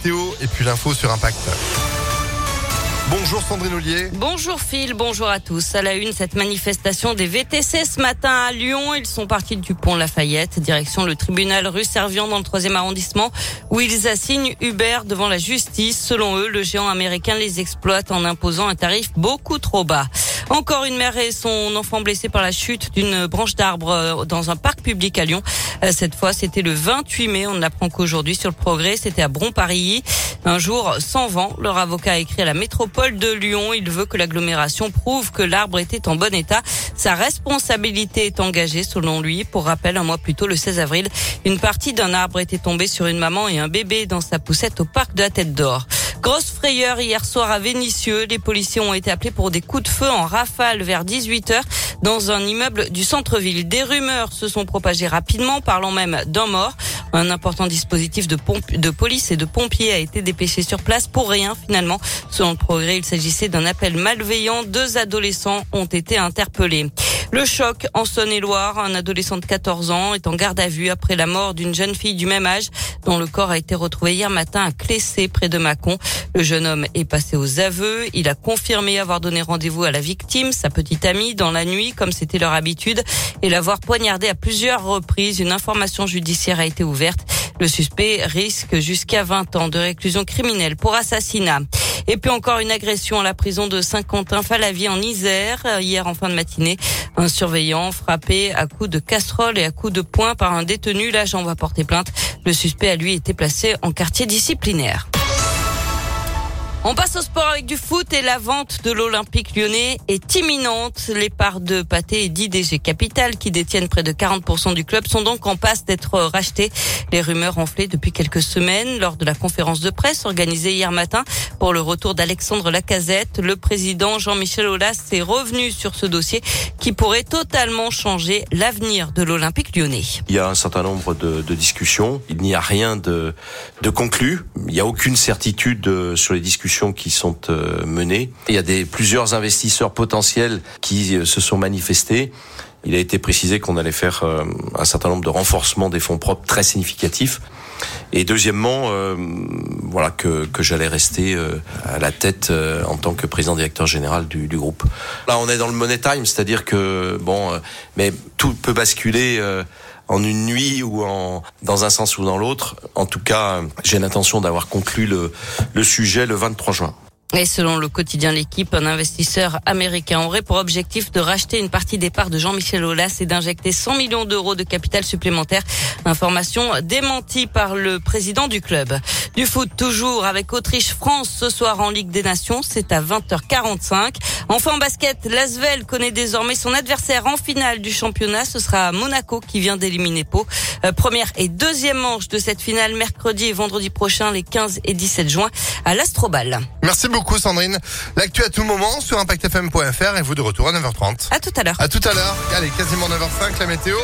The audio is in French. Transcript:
Théo et puis l'info sur Impact. Bonjour Sandrine Ollier. Bonjour Phil, bonjour à tous. À la une, cette manifestation des VTC ce matin à Lyon. Ils sont partis du pont Lafayette, direction le tribunal rue Servian dans le troisième arrondissement, où ils assignent Uber devant la justice. Selon eux, le géant américain les exploite en imposant un tarif beaucoup trop bas. Encore une mère et son enfant blessés par la chute d'une branche d'arbre euh, dans un parc public à Lyon. Euh, cette fois, c'était le 28 mai. On n'apprend qu'aujourd'hui sur le progrès. C'était à Bron-Paris. Un jour sans vent. Leur avocat a écrit à la métropole de Lyon. Il veut que l'agglomération prouve que l'arbre était en bon état. Sa responsabilité est engagée, selon lui. Pour rappel, un mois plus tôt, le 16 avril, une partie d'un arbre était tombée sur une maman et un bébé dans sa poussette au parc de la Tête d'Or. Grosse frayeur hier soir à Vénissieux. Les policiers ont été appelés pour des coups de feu en rafale vers 18h dans un immeuble du centre-ville. Des rumeurs se sont propagées rapidement, parlant même d'un mort. Un important dispositif de, police et de pompiers a été dépêché sur place pour rien finalement. Selon le progrès, il s'agissait d'un appel malveillant. Deux adolescents ont été interpellés. Le choc en Saône-et-Loire, un adolescent de 14 ans est en garde à vue après la mort d'une jeune fille du même âge dont le corps a été retrouvé hier matin à Clessé près de Mâcon. Le jeune homme est passé aux aveux. Il a confirmé avoir donné rendez-vous à la victime, sa petite amie, dans la nuit comme c'était leur habitude et l'avoir poignardé à plusieurs reprises. Une information judiciaire a été ouverte. Le suspect risque jusqu'à 20 ans de réclusion criminelle pour assassinat. Et puis encore une agression à la prison de Saint-Quentin-Falavie en Isère hier en fin de matinée. Un surveillant frappé à coups de casserole et à coups de poing par un détenu. L'agent va porter plainte. Le suspect a lui été placé en quartier disciplinaire. On passe au sport avec du foot et la vente de l'Olympique lyonnais est imminente. Les parts de Pâté et d'IDG Capital qui détiennent près de 40% du club sont donc en passe d'être rachetées. Les rumeurs enflées depuis quelques semaines lors de la conférence de presse organisée hier matin pour le retour d'Alexandre Lacazette. Le président Jean-Michel Aulas est revenu sur ce dossier qui pourrait totalement changer l'avenir de l'Olympique lyonnais. Il y a un certain nombre de, discussions. Il n'y a rien de, de conclu. Il n'y a aucune certitude sur les discussions qui sont euh, menées. Il y a des plusieurs investisseurs potentiels qui euh, se sont manifestés. Il a été précisé qu'on allait faire euh, un certain nombre de renforcements des fonds propres très significatifs. Et deuxièmement, voilà que, que j'allais rester à la tête en tant que président directeur général du, du, groupe. Là, on est dans le money time, c'est-à-dire que bon, mais tout peut basculer en une nuit ou en dans un sens ou dans l'autre. En tout cas, j'ai l'intention d'avoir conclu le, le sujet le 23 juin. Et selon le quotidien L'équipe, un investisseur américain aurait pour objectif de racheter une partie des parts de Jean-Michel Aulas et d'injecter 100 millions d'euros de capital supplémentaire. Information démentie par le président du club. Du foot toujours avec Autriche-France ce soir en Ligue des Nations. C'est à 20h45. Enfin en basket, l'Asvel connaît désormais son adversaire en finale du championnat. Ce sera Monaco qui vient d'éliminer Pau. Euh, première et deuxième manche de cette finale mercredi et vendredi prochain les 15 et 17 juin à l'Astrobal. Merci beaucoup beaucoup Sandrine. L'actu à tout moment sur impactfm.fr et vous de retour à 9h30. À tout à l'heure. À tout à l'heure. Allez, quasiment 9h05 la météo.